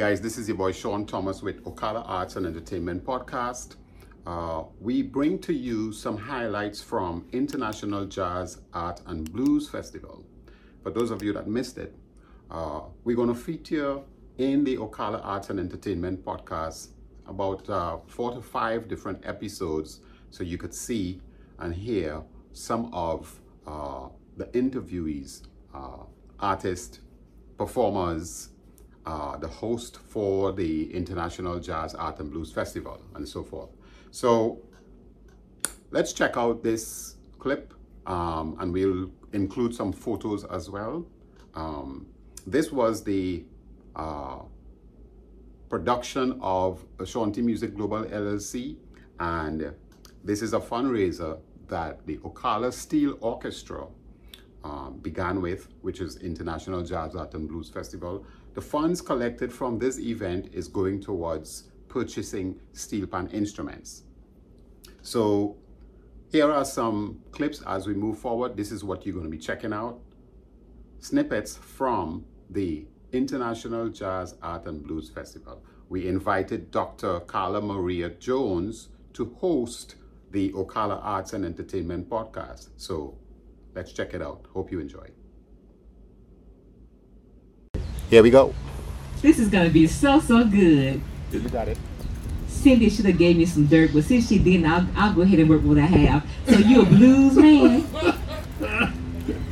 guys, this is your boy Sean Thomas with Ocala Arts and Entertainment Podcast. Uh, we bring to you some highlights from International Jazz, Art and Blues Festival. For those of you that missed it, uh, we're going to feature in the Ocala Arts and Entertainment Podcast about uh, four to five different episodes so you could see and hear some of uh, the interviewees, uh, artists, performers, uh, the host for the International Jazz Art and Blues Festival, and so forth. So let's check out this clip, um, and we'll include some photos as well. Um, this was the uh, production of SeanTMusic Global LLC, and this is a fundraiser that the Ocala Steel Orchestra uh, began with, which is International Jazz Art and Blues Festival. The funds collected from this event is going towards purchasing steel pan instruments. So here are some clips as we move forward. This is what you're going to be checking out. Snippets from the International Jazz Art and Blues Festival. We invited Dr. Carla Maria Jones to host the Ocala Arts and Entertainment podcast. So let's check it out. Hope you enjoy. Here we go. This is gonna be so so good. You got it. Cindy should have gave me some dirt, but since she didn't, I'll, I'll go ahead and work with what I have. So you a blues man?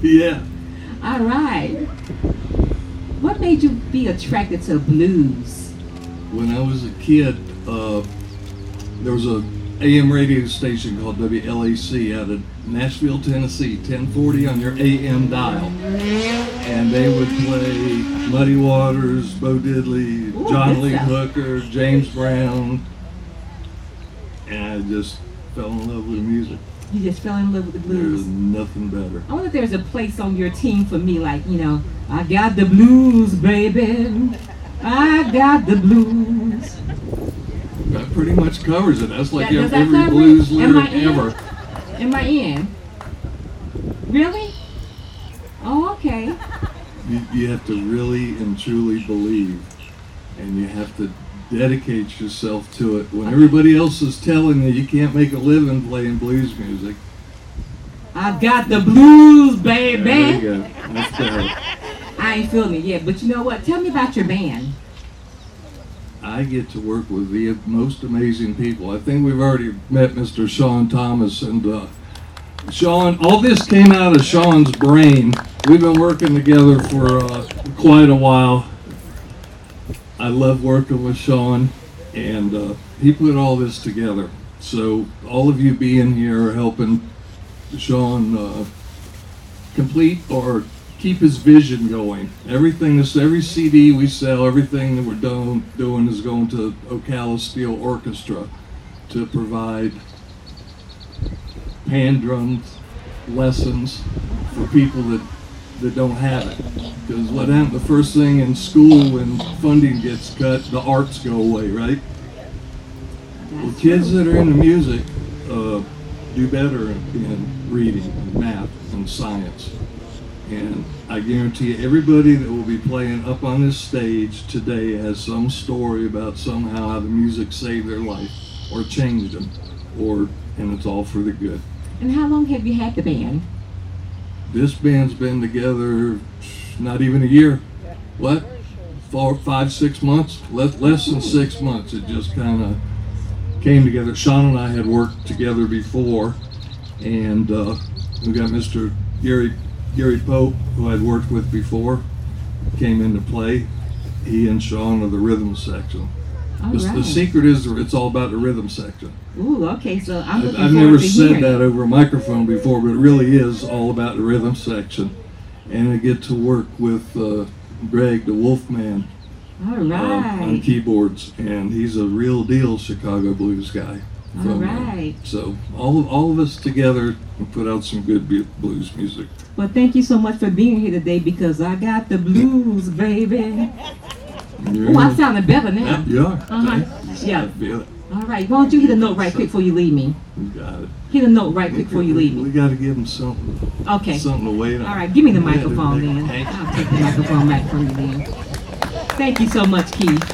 Yeah. All right. What made you be attracted to blues? When I was a kid, uh, there was a AM radio station called WLAC out of Nashville, Tennessee, 1040 on your AM dial. And they would play Muddy Waters, Bo Diddley, Ooh, John Lee stuff. Hooker, James Brown. And I just fell in love with the music. You just fell in love with the blues. nothing better. I wonder if there's a place on your team for me, like you know, I got the blues, baby. I got the blues. That pretty much covers it. That's like That- that every it? blues Am lyric in? ever. Am I in? Really? Oh, okay. You, you have to really and truly believe, and you have to dedicate yourself to it. When everybody else is telling you you can't make a living playing blues music, I've got the blues, baby. there you go. That's. I ain't feeling it yet, but you know what? Tell me about your band. I get to work with the most amazing people. I think we've already met Mr. Sean Thomas, and uh, Sean, all this came out of Sean's brain. We've been working together for uh, quite a while. I love working with Sean, and uh, he put all this together. So all of you being here helping Sean uh, complete or keep his vision going. Everything is every CD we sell, everything that we're doing doing is going to Ocala Steel Orchestra to provide hand drums lessons for people that that don't have it. Because what happened the first thing in school when funding gets cut, the arts go away, right? Well, kids that are into music uh, do better in, in reading and math and science. And I guarantee you, everybody that will be playing up on this stage today has some story about somehow how the music saved their life or changed them, or and it's all for the good. And how long have you had the band? This band's been together not even a year. What? Four, five, six months? Less, less than six months. It just kind of came together. Sean and I had worked together before, and uh, we got Mr. Gary Gary Pope, who I'd worked with before, came into play. He and Sean are the rhythm section. The, right. the secret is it's all about the rhythm section. Ooh, okay. So I'm I've, looking I've never said that over a microphone before, but it really is all about the rhythm section. And I get to work with uh, Greg, the Wolfman, All um, right. on keyboards, and he's a real deal Chicago blues guy. All right. so all of, all of us together put out some good blues music. Well, thank you so much for being here today because I got the blues, baby. Oh, I sounded better now. You are. Uh-huh. Yeah. I feel it. All right. Why don't you hit a note right quick before you leave me? You got it. Hit a note right quick before you leave me. We got to give him something, Okay. something to wait on. All right. Give me the Yeah, microphone then. I'll take the microphone back from you then. Thank you so much, Keith.